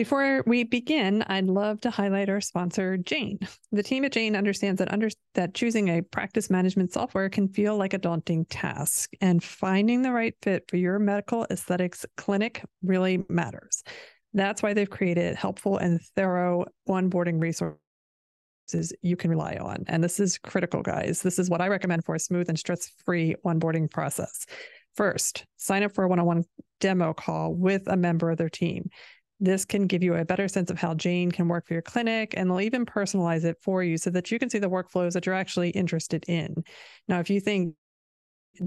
Before we begin, I'd love to highlight our sponsor, Jane. The team at Jane understands that under, that choosing a practice management software can feel like a daunting task, and finding the right fit for your medical aesthetics clinic really matters. That's why they've created helpful and thorough onboarding resources you can rely on. And this is critical, guys. This is what I recommend for a smooth and stress free onboarding process. First, sign up for a one on one demo call with a member of their team. This can give you a better sense of how Jane can work for your clinic, and they'll even personalize it for you so that you can see the workflows that you're actually interested in. Now, if you think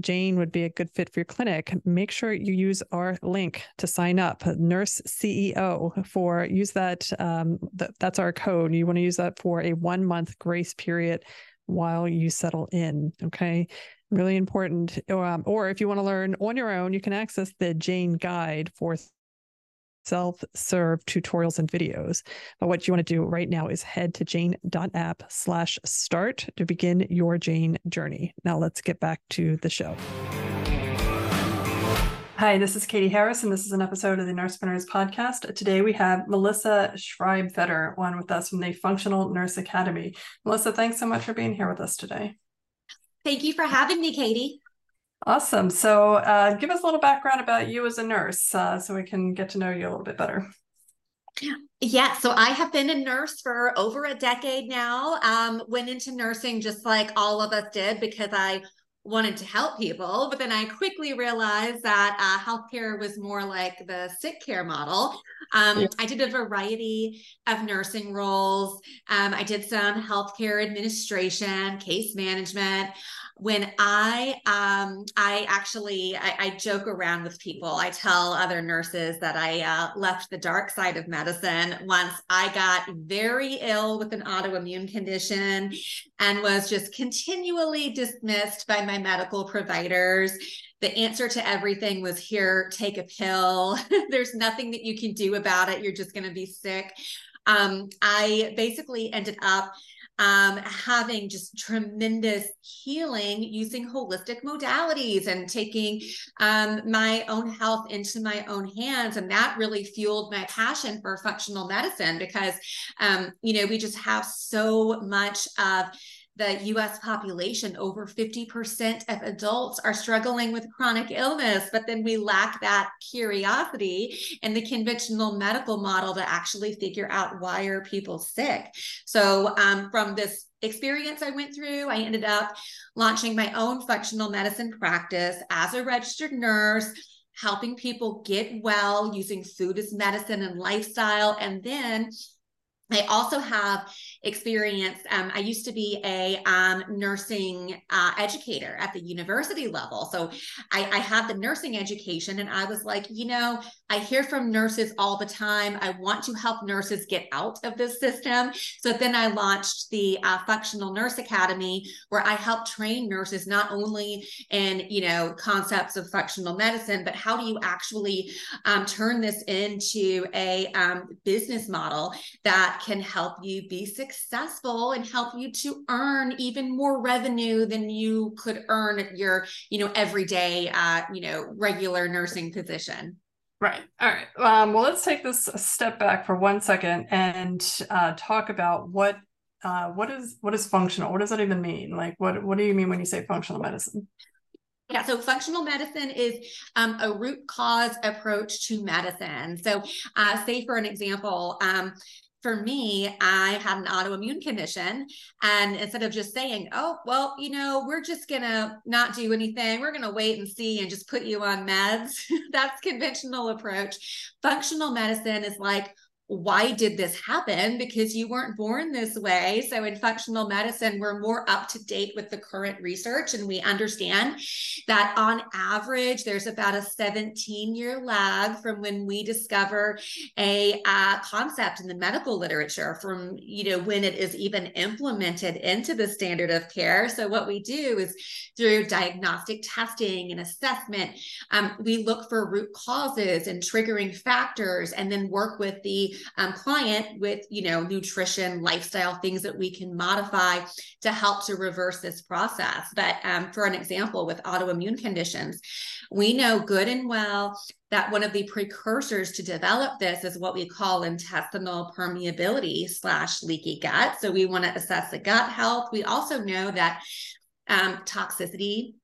Jane would be a good fit for your clinic, make sure you use our link to sign up, Nurse CEO, for use that. Um, th- that's our code. You want to use that for a one month grace period while you settle in. Okay. Really important. Um, or if you want to learn on your own, you can access the Jane Guide for self-serve tutorials and videos. But what you want to do right now is head to jane.app slash start to begin your Jane journey. Now let's get back to the show. Hi, this is Katie Harris, and this is an episode of the Nursepreneurs podcast. Today we have Melissa Schreibfeder on with us from the Functional Nurse Academy. Melissa, thanks so much for being here with us today. Thank you for having me, Katie. Awesome. So, uh, give us a little background about you as a nurse uh, so we can get to know you a little bit better. Yeah, so I have been a nurse for over a decade now. Um, went into nursing just like all of us did because I wanted to help people, but then I quickly realized that uh, healthcare was more like the sick care model. Um, yeah. I did a variety of nursing roles. Um, I did some healthcare administration, case management when I um I actually I, I, joke around with people. I tell other nurses that I uh, left the dark side of medicine once I got very ill with an autoimmune condition and was just continually dismissed by my medical providers. The answer to everything was here, take a pill. There's nothing that you can do about it. You're just going to be sick. Um, I basically ended up um, having just tremendous healing using holistic modalities and taking um, my own health into my own hands. And that really fueled my passion for functional medicine because, um, you know, we just have so much of the US population, over 50% of adults are struggling with chronic illness, but then we lack that curiosity and the conventional medical model to actually figure out why are people sick. So um, from this experience I went through, I ended up launching my own functional medicine practice as a registered nurse helping people get well using food as medicine and lifestyle. And then I also have experience. Um, I used to be a um, nursing uh, educator at the university level. So I, I had the nursing education, and I was like, you know, I hear from nurses all the time. I want to help nurses get out of this system. So then I launched the uh, Functional Nurse Academy, where I help train nurses not only in, you know, concepts of functional medicine, but how do you actually um, turn this into a um, business model that can help you be successful and help you to earn even more revenue than you could earn at your, you know, everyday, uh, you know, regular nursing position. Right. All right. Um, well, let's take this a step back for one second and uh, talk about what uh, what is what is functional. What does that even mean? Like, what what do you mean when you say functional medicine? Yeah, so functional medicine is um, a root cause approach to medicine. So, uh, say for an example, um, for me, I had an autoimmune condition. And instead of just saying, oh, well, you know, we're just going to not do anything, we're going to wait and see and just put you on meds, that's conventional approach. Functional medicine is like, why did this happen? Because you weren't born this way. So in functional medicine, we're more up to date with the current research, and we understand that on average, there's about a 17 year lag from when we discover a uh, concept in the medical literature from you know when it is even implemented into the standard of care. So what we do is through diagnostic testing and assessment, um, we look for root causes and triggering factors, and then work with the um, client with you know nutrition lifestyle things that we can modify to help to reverse this process. But um, for an example with autoimmune conditions we know good and well that one of the precursors to develop this is what we call intestinal permeability slash leaky gut. So we want to assess the gut health. We also know that um, toxicity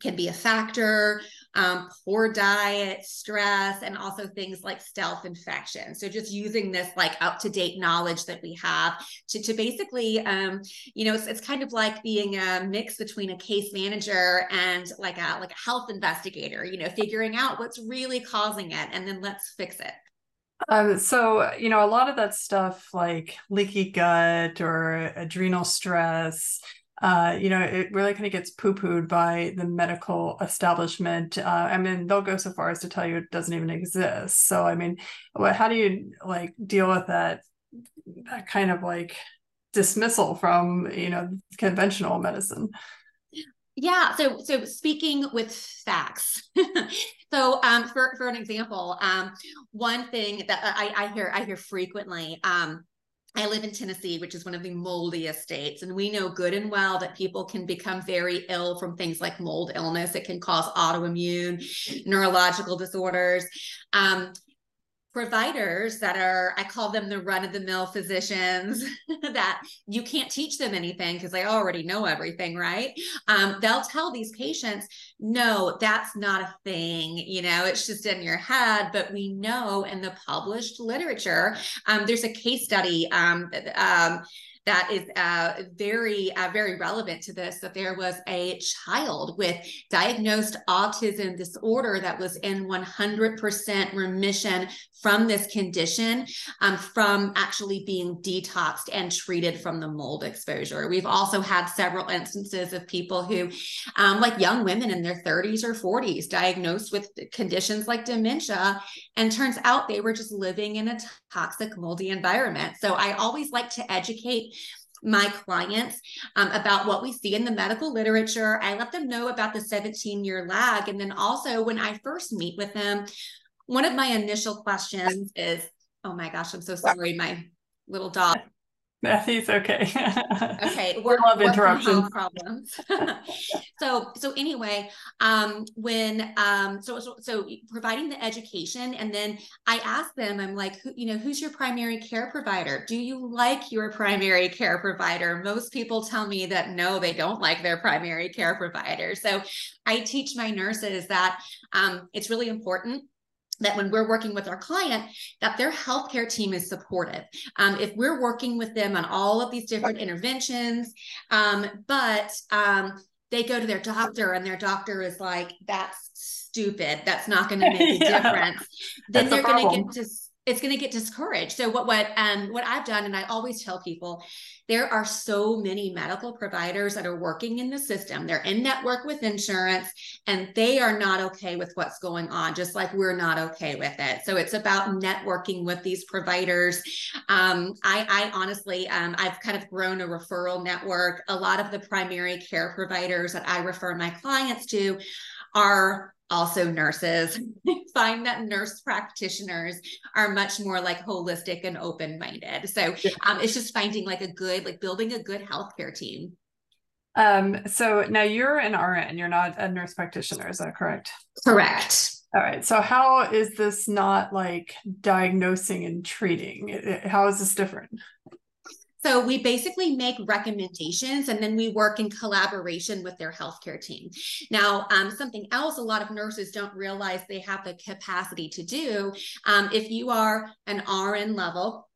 can be a factor um, poor diet, stress, and also things like stealth infection. So just using this like up to date knowledge that we have to, to basically, um, you know, it's, it's kind of like being a mix between a case manager and like a like a health investigator. You know, figuring out what's really causing it, and then let's fix it. Um, so you know, a lot of that stuff like leaky gut or adrenal stress uh, you know, it really kind of gets poo pooed by the medical establishment. Uh, I mean, they'll go so far as to tell you it doesn't even exist. So, I mean, what, how do you like deal with that, that kind of like dismissal from, you know, conventional medicine? Yeah. So, so speaking with facts. so, um, for for an example, um, one thing that I, I hear I hear frequently, um, I live in Tennessee, which is one of the moldiest states. And we know good and well that people can become very ill from things like mold illness. It can cause autoimmune, neurological disorders. Um, providers that are i call them the run of the mill physicians that you can't teach them anything because they already know everything right? Um, they'll tell these patients no that's not a thing you know it's just in your head. But we know in the published literature um, there's a case study um, um that is uh, very, uh, very relevant to this that there was a child with diagnosed autism disorder that was in 100% remission from this condition um, from actually being detoxed and treated from the mold exposure. We've also had several instances of people who, um, like young women in their 30s or 40s, diagnosed with conditions like dementia, and turns out they were just living in a toxic, moldy environment. So I always like to educate my clients um, about what we see in the medical literature. I let them know about the 17 year lag. And then also, when I first meet with them, one of my initial questions is, Oh my gosh, I'm so sorry. My little dog Matthew's okay. okay, we're love interruptions. Problems. so so anyway, um, when um, so, so so providing the education, and then I ask them, I'm like, who, you know, who's your primary care provider? Do you like your primary care provider? Most people tell me that no, they don't like their primary care provider. So I teach my nurses that um, it's really important that when we're working with our client that their healthcare team is supportive um, if we're working with them on all of these different interventions um, but um, they go to their doctor and their doctor is like that's stupid that's not going to make a yeah. difference then they're going to get just it's going to get discouraged. So what what um what I've done and I always tell people there are so many medical providers that are working in the system. They're in network with insurance and they are not okay with what's going on just like we're not okay with it. So it's about networking with these providers. Um I I honestly um I've kind of grown a referral network. A lot of the primary care providers that I refer my clients to are also nurses. Find that nurse practitioners are much more like holistic and open-minded. So um, it's just finding like a good like building a good healthcare team. Um so now you're an rn you're not a nurse practitioner is that correct? Correct. All right so how is this not like diagnosing and treating? How is this different so we basically make recommendations and then we work in collaboration with their healthcare team. Now, um, something else a lot of nurses don't realize they have the capacity to do. Um, if you are an RN level,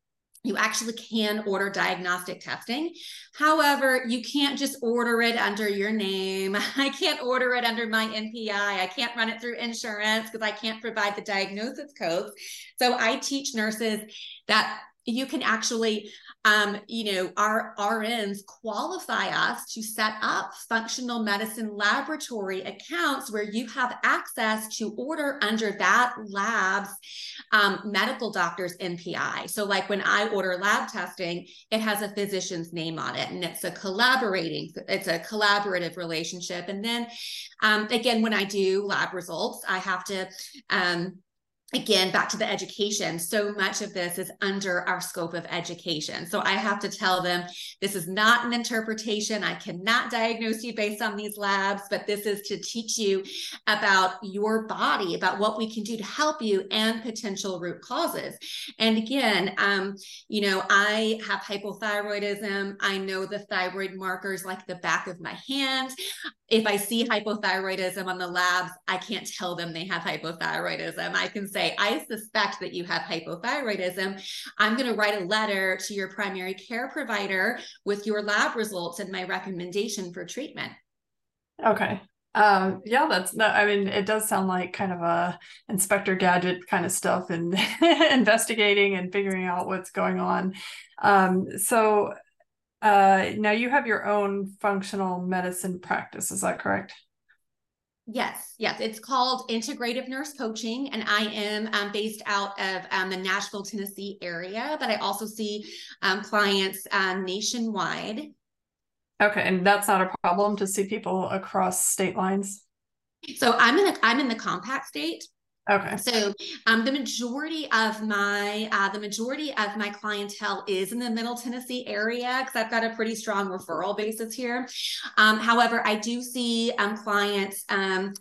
you actually can order diagnostic testing. However, you can't just order it under your name. I can't order it under my NPI. I can't run it through insurance because I can't provide the diagnosis codes. So I teach nurses that you can actually um, you know, our RNs qualify us to set up functional medicine laboratory accounts where you have access to order under that lab's um, medical doctor's NPI. So, like when I order lab testing, it has a physician's name on it, and it's a collaborating, it's a collaborative relationship. And then, um, again, when I do lab results, I have to um, again back to the education. So much of this is under our scope of education. So i have to tell them this is not an interpretation. I cannot diagnose you based on these labs but this is to teach you about your body about what we can do to help you and potential root causes. And again um, you know i have hypothyroidism. I know the thyroid markers like the back of my hand if I see hypothyroidism on the labs, I can't tell them they have hypothyroidism. I can say, I suspect that you have hypothyroidism. I'm going to write a letter to your primary care provider with your lab results and my recommendation for treatment. Okay. Um, yeah, that's that. I mean, it does sound like kind of a inspector gadget kind of stuff and investigating and figuring out what's going on. Um, so uh, now you have your own functional medicine practice, is that correct? Yes, yes. It's called Integrative Nurse Coaching, and I am um, based out of um, the Nashville, Tennessee area, but I also see um, clients um, nationwide. Okay, and that's not a problem to see people across state lines. So I'm in a, I'm in the compact state, Okay. So um, the majority of my uh, the majority of my clientele is in the Middle Tennessee area because I've got a pretty strong referral basis here. Um, however, I do see um, clients um,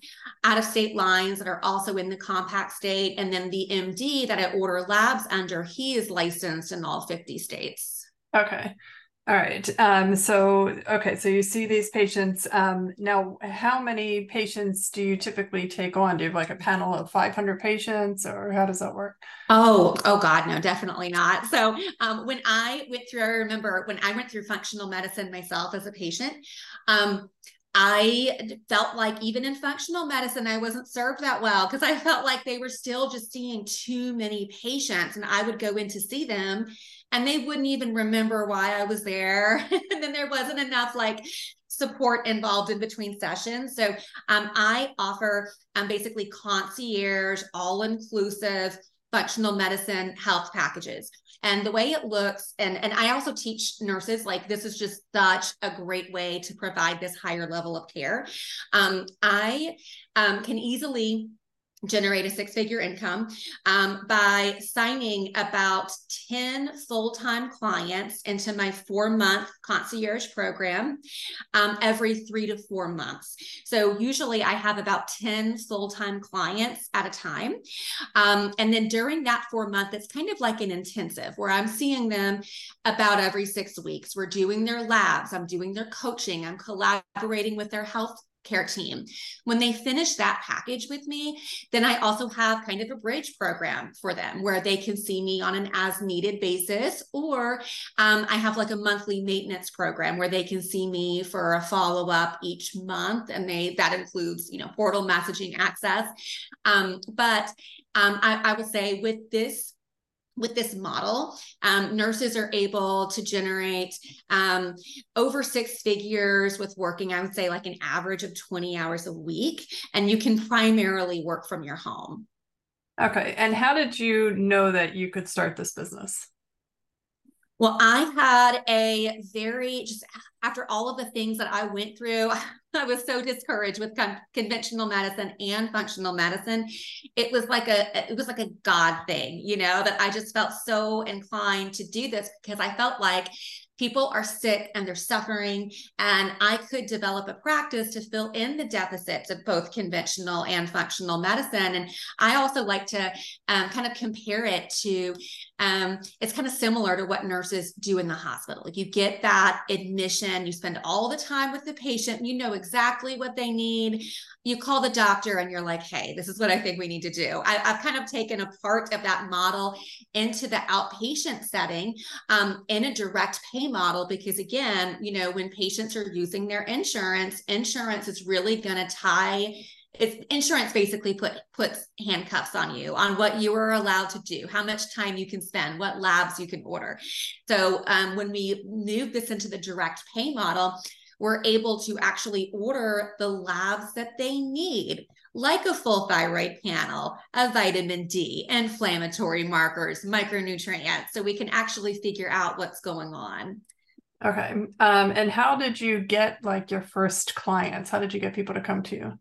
out of state lines that are also in the compact state, and then the MD that I order labs under, he is licensed in all 50 states. Okay. All right. Um, so, okay. So you see these patients. Um, now, how many patients do you typically take on? Do you have like a panel of 500 patients or how does that work? Oh, oh God, no, definitely not. So um, when I went through, I remember when I went through functional medicine myself as a patient, um, I felt like even in functional medicine, I wasn't served that well because I felt like they were still just seeing too many patients and I would go in to see them and they wouldn't even remember why I was there. and then there wasn't enough like support involved in between sessions. So um, I offer um, basically concierge, all inclusive functional medicine health packages. And the way it looks, and, and I also teach nurses, like this is just such a great way to provide this higher level of care. Um, I um, can easily generate a six figure income um, by signing about 10 full time clients into my four month concierge program um, every three to four months. So, usually I have about 10 full time clients at a time. Um, and then during that four month, it's kind of like an intensive where I'm seeing them about every six weeks. We're doing their labs, I'm doing their coaching, I'm collaborating with their health care team. When they finish that package with me, then I also have kind of a bridge program for them where they can see me on an as needed basis, or um, I have like a monthly maintenance program where they can see me for a follow up each month, and they that includes you know portal messaging access. Um, but um, I, I will say with this with this model, um, nurses are able to generate um, over six figures with working, I would say, like an average of 20 hours a week. And you can primarily work from your home. Okay. And how did you know that you could start this business? Well, I had a very just after all of the things that I went through, I was so discouraged with con- conventional medicine and functional medicine. It was like a it was like a god thing, you know, that I just felt so inclined to do this because I felt like people are sick and they're suffering and i could develop a practice to fill in the deficits of both conventional and functional medicine and i also like to um, kind of compare it to um, it's kind of similar to what nurses do in the hospital Like you get that admission. You spend all the time with the patient. You know exactly what they need. You call the doctor and you're like, hey, this is what I think we need to do. I, have kind of taken a part of that model into the outpatient setting um, in a direct pay model because, again, you know, when patients are using their insurance, insurance is really going to tie it's insurance basically put puts handcuffs on you on what you are allowed to do how much time you can spend what labs you can order so um, when we move this into the direct pay model we're able to actually order the labs that they need like a full thyroid panel, a vitamin D, inflammatory markers, micronutrients, so we can actually figure out what's going on. Okay. Um, and how did you get like your first clients? How did you get people to come to you?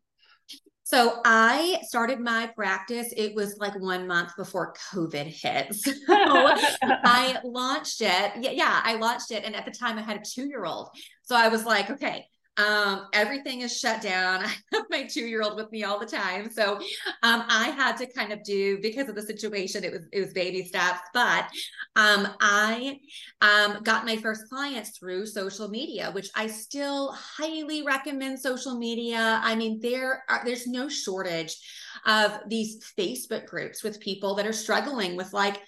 So I started my practice. It was like one month before COVID hit. So I launched it. Yeah, yeah, I launched it. And at the time I had a two-year-old. So I was like, okay, um, everything is shut down. I have my two year old with me all the time. So um, I had to kind of do because of the situation, it was it was baby steps. But um, I um, got my first clients through social media, which I still highly recommend social media. I mean, there are there's no shortage of these Facebook groups with people that are struggling with like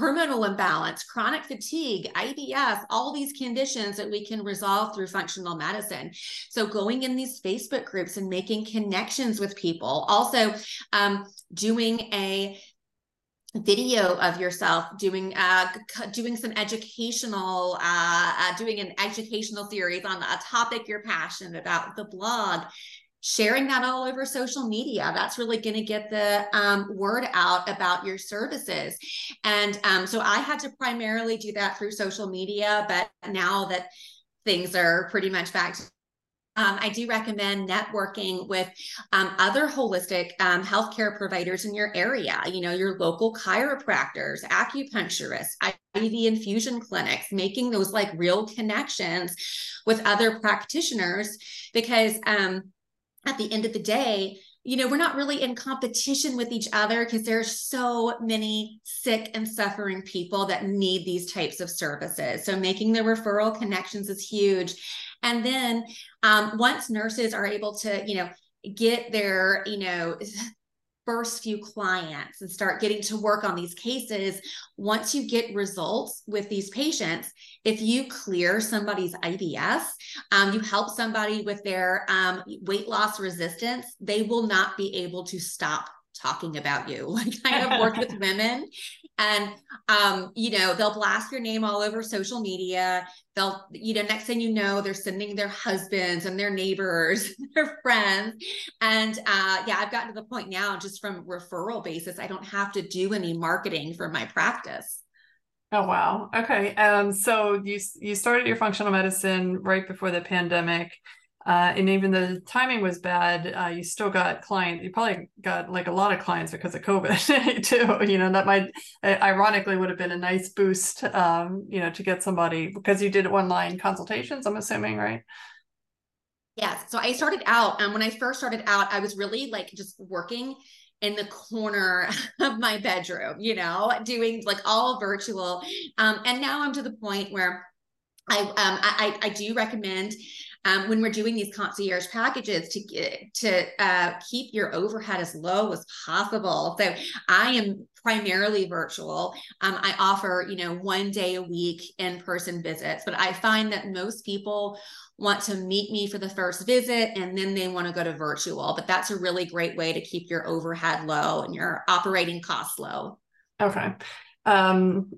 hormonal imbalance, chronic fatigue, IBS, all these conditions that we can resolve through functional medicine. So, going in these Facebook groups and making connections with people, also um, doing a video of yourself doing uh doing some educational uh, uh doing an educational series on a topic you're passionate about the blog sharing that all over social media. That's really going to get the um, word out about your services. And um, so i had to primarily do that through social media but now that things are pretty much back um, I do recommend networking with um, other holistic um, healthcare providers in your area, you know, your local chiropractors, acupuncturists, IV infusion clinics, making those like real connections with other practitioners because um, at the end of the day, you know, we're not really in competition with each other because there's so many sick and suffering people that need these types of services. So making the referral connections is huge. And then um, once nurses are able to, you know, get their, you know, first few clients and start getting to work on these cases, once you get results with these patients, if you clear somebody's IBS, um, you help somebody with their um, weight loss resistance, they will not be able to stop talking about you. Like I have worked with women and um, you know, they'll blast your name all over social media. They'll, you know, next thing you know, they're sending their husbands and their neighbors, their friends. And uh yeah, I've gotten to the point now just from referral basis, I don't have to do any marketing for my practice. Oh wow. Okay. Um so you you started your functional medicine right before the pandemic. Uh, and even though the timing was bad, uh, you still got clients. You probably got like a lot of clients because of COVID too. You know that might ironically would have been a nice boost. Um, you know to get somebody because you did online consultations. I'm assuming, right? Yes. So I started out, um, when I first started out, I was really like just working in the corner of my bedroom, you know, doing like all virtual. Um, and now I'm to the point where I um I I do recommend um, when we're doing these concierge packages to get, to uh, keep your overhead as low as possible. So I am primarily virtual. Um, I offer, you know, one day a week in person visits, but I find that most people want to meet me for the first visit and then they want to go to virtual. But that's a really great way to keep your overhead low and your operating costs low. Okay. Um,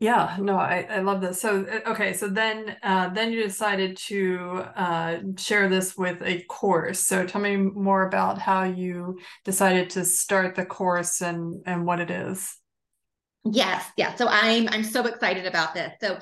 yeah, no, I, I love this. So uh, okay, so then uh, then you decided to uh, share this with a course. So tell me more about how you decided to start the course and and what it is. Yes, yeah. So I'm I'm so excited about this. So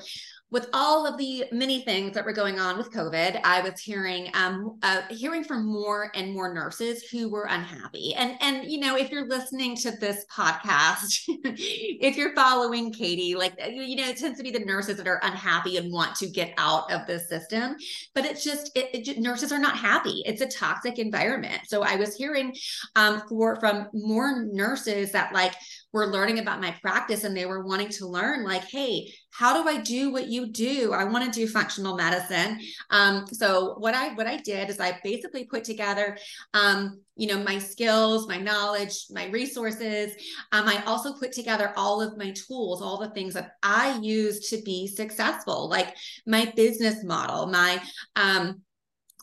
with all of the many things that were going on with COVID, I was hearing um uh, hearing from more and more nurses who were unhappy. And and you know, if you're listening to this podcast, if you're following Katie, like uh, you know, it tends to be the nurses that are unhappy and want to get out of the system. But it's just it, it nurses are not happy. It's a toxic environment. So I was hearing um for from more nurses that like were learning about my practice and they were wanting to learn like hey how do i do what you do? I want to do functional medicine. Um, so what i what i did is i basically put together um, you know my skills my knowledge my resources. Um, i also put together all of my tools all the things that i use to be successful like my business model my um,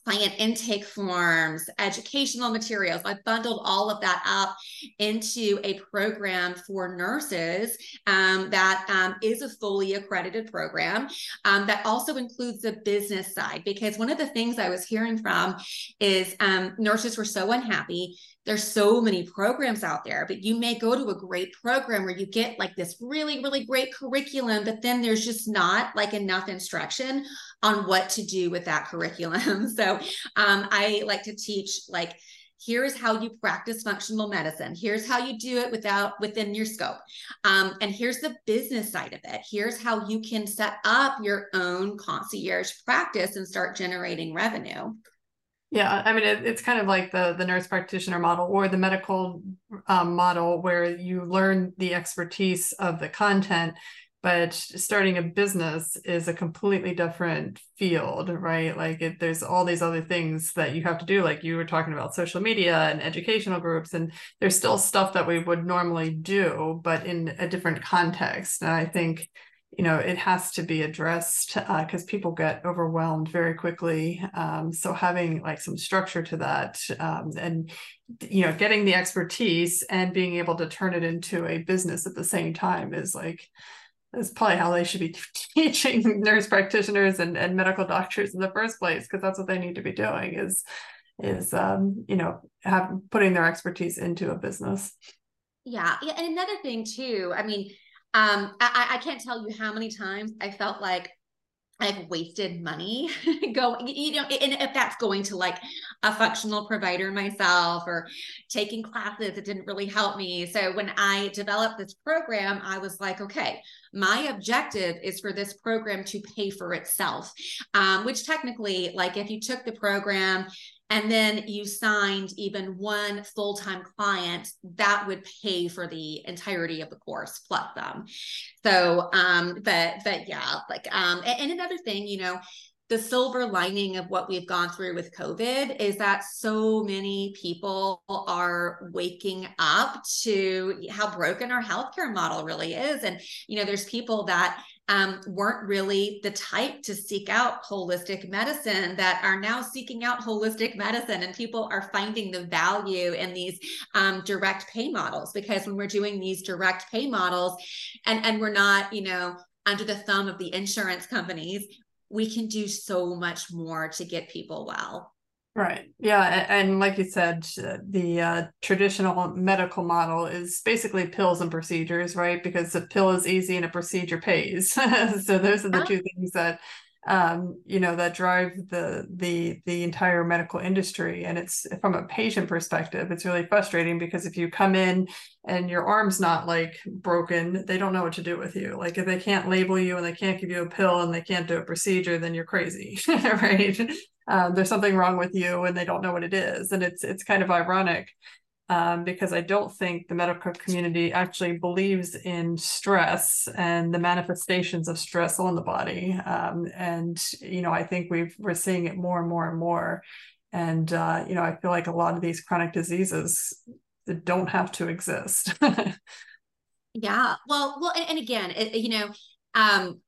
client intake forms, educational materials. I bundled all of that up into a program for nurses um, that um, is a fully accredited program um, that also includes the business side. Because one of the things I was hearing from is um, nurses were so unhappy there's so many programs out there but you may go to a great program where you get like this really really great curriculum but then there's just not like enough instruction on what to do with that curriculum. So um, i like to teach like here's how you practice functional medicine. Here's how you do it without within your scope. Um, and here's the business side of it. Here's how you can set up your own concierge practice and start generating revenue. Yeah, I mean, it, it's kind of like the the nurse practitioner model or the medical um, model, where you learn the expertise of the content, but starting a business is a completely different field, right? Like, it, there's all these other things that you have to do, like you were talking about social media and educational groups, and there's still stuff that we would normally do, but in a different context. And I think you know it has to be addressed because uh, people get overwhelmed very quickly um, so having like some structure to that um, and you know getting the expertise and being able to turn it into a business at the same time is like is probably how they should be teaching nurse practitioners and, and medical doctors in the first place because that's what they need to be doing is is um, you know have putting their expertise into a business. Yeah. Yeah. And another thing too i mean um, I, I can't tell you how many times I felt like I've wasted money going, you know, and if that's going to like a functional provider myself or taking classes, it didn't really help me. So when I developed this program, I was like, okay, my objective is for this program to pay for itself, um, which technically, like if you took the program and then you signed even one full-time client that would pay for the entirety of the course plus them so um but but yeah like um and, and another thing you know the silver lining of what we've gone through with COVID is that so many people are waking up to how broken our healthcare model really is. And, you know, there's people that um, weren't really the type to seek out holistic medicine that are now seeking out holistic medicine. And people are finding the value in these um, direct pay models because when we're doing these direct pay models and, and we're not, you know, under the thumb of the insurance companies, we can do so much more to get people well. Right. Yeah. And, like you said, the uh, traditional medical model is basically pills and procedures, right? Because a pill is easy and a procedure pays. so those are the two things that um, you know that drive the the the entire medical industry and it's from a patient perspective it's really frustrating because if you come in and your arm's not like broken they don't know what to do with you like if they can't label you and they can't give you a pill and they can't do a procedure then you're crazy right um, there's something wrong with you and they don't know what it is and it's it's kind of ironic um, because I don't think the medical community actually believes in stress and the manifestations of stress on the body. Um, and you know, I think we've we're seeing it more and more and more. And uh, you know, I feel like a lot of these chronic diseases don't have to exist. yeah. Well, well, and, and again, it, you know, um,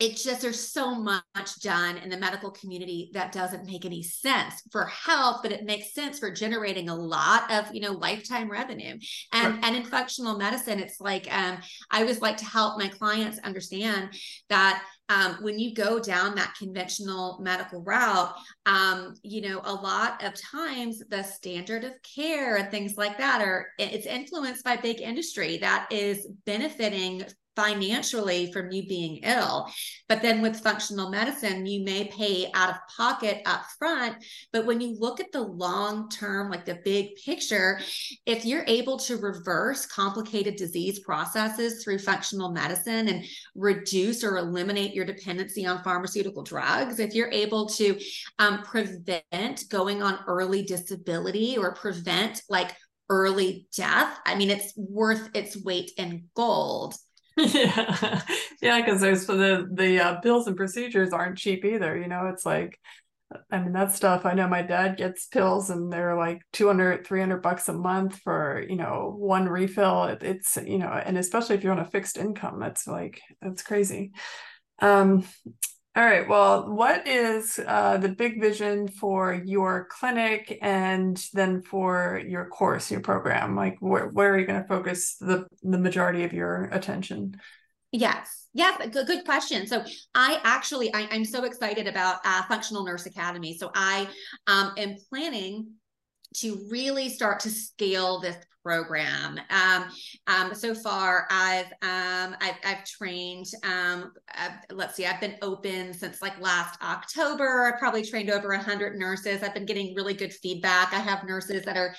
it's just there's so much done in the medical community that doesn't make any sense for health but it makes sense for generating a lot of you know lifetime revenue. And and in functional medicine it's like um, i always like to help my clients understand that um, when you go down that conventional medical route, um, you know, a lot of times the standard of care and things like that are it's influenced by big industry that is benefiting financially from you being ill. But then with functional medicine, you may pay out of pocket up front. But when you look at the long term, like the big picture, if you're able to reverse complicated disease processes through functional medicine and reduce or eliminate your dependency on pharmaceutical drugs, if you're able to um, prevent going on early disability or prevent like early death, I mean, it's worth its weight in gold. yeah, yeah, because there's the the uh, bills and procedures aren't cheap either. You know, it's like I mean, that stuff, I know my dad gets pills and they're like 200, 300 bucks a month for, you know, one refill. It, it's, you know, and especially if you're on a fixed income, that's like, that's crazy. Um, all right. Well, what is uh, the big vision for your clinic and then for your course, your program? Like, where, where are you going to focus the, the majority of your attention? Yes. Yes, good, good question. So I actually I, am so excited about uh, Functional Nurse Academy. So I um, am planning to really start to scale this program. Um, um, so far, I've um, I've, I've trained. Um, I've, let's see, I've been open since like last October. I've probably trained over hundred nurses. I've been getting really good feedback. I have nurses that are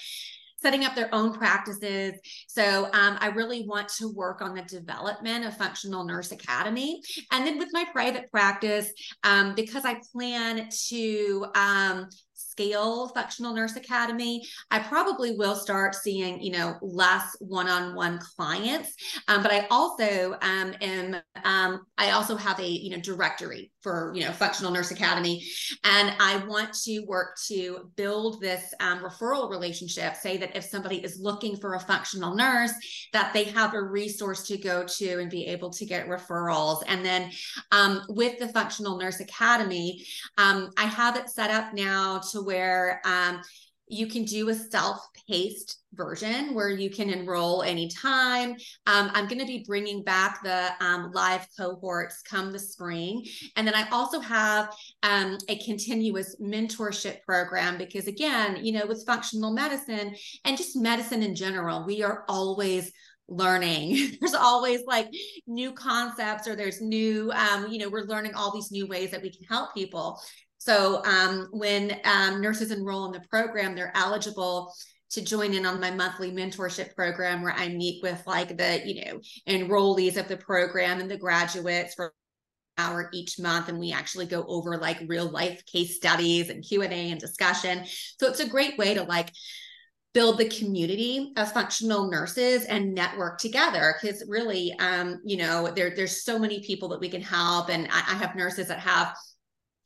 setting up their own practices. So um, I really want to work on the development of Functional Nurse Academy. And then with my private practice, um, because I plan to um, scale functional nurse academy i probably will start seeing you know less one-on-one clients. Um, but i also um, am um, i also have a you know directory for you know functional nurse academy. And i want to work to build this um, referral relationship say that if somebody is looking for a functional nurse that they have a resource to go to and be able to get referrals. And then um, with the functional nurse academy um, i have it set up now to where um, you can do a self-paced version where you can enroll anytime. Um, I'm going to be bringing back the um, live cohorts come the spring. And then I also have um, a continuous mentorship program because, again, you know, with functional medicine and just medicine in general, we are always learning there's always like new concepts or there's new um, you know we're learning all these new ways that we can help people so um, when um, nurses enroll in the program, they're eligible to join in on my monthly mentorship program where I meet with like the, you know, enrollees of the program and the graduates for hour each month and we actually go over like real life case studies and q&a and discussion. So it's a great way to like build the community of functional nurses and network together because really um, you know there, there's so many people that we can help and I, I have nurses that have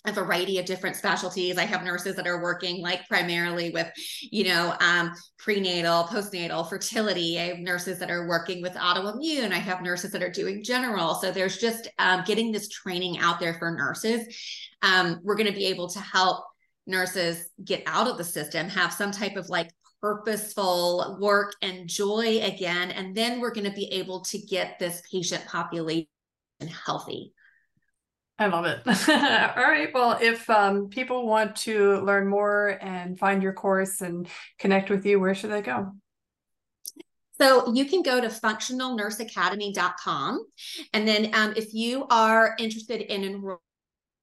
a variety of different specialties. I have nurses that are working like primarily with, you know, um, prenatal, postnatal, fertility. I have nurses that are working with autoimmune. I have nurses that are doing general. So there's just um, getting this training out there for nurses. Um, we're going to be able to help nurses get out of the system, have some type of like purposeful work and joy again. And then we're going to be able to get this patient population healthy. I love it. All right. Well, if um, people want to learn more and find your course and connect with you, where should they go? So you can go to functionalnurseacademy.com. And then um, if you are interested in enrolling,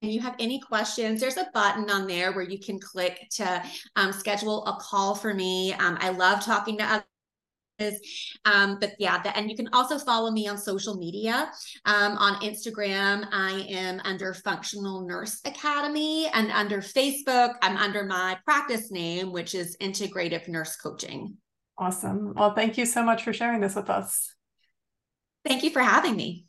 and you have any questions, there's a button on there where you can click to um, schedule a call for me. Um, I love talking to um, but yeah, the, and you can also follow me on social media. Um, on Instagram, I am under Functional Nurse Academy, and under Facebook, I'm under my practice name, which is Integrative Nurse Coaching. Awesome. Well, thank you so much for sharing this with us. Thank you for having me.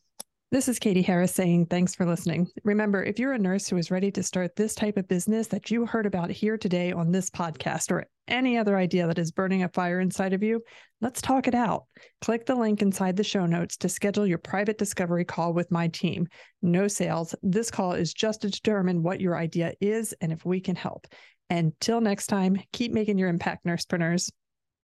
This is Katie Harris saying thanks for listening. Remember, if you're a nurse who is ready to start this type of business that you heard about here today on this podcast or any other idea that is burning a fire inside of you, let's talk it out. Click the link inside the show notes to schedule your private discovery call with my team. No sales. This call is just to determine what your idea is and if we can help. Until next time, keep making your impact, nursepreneurs.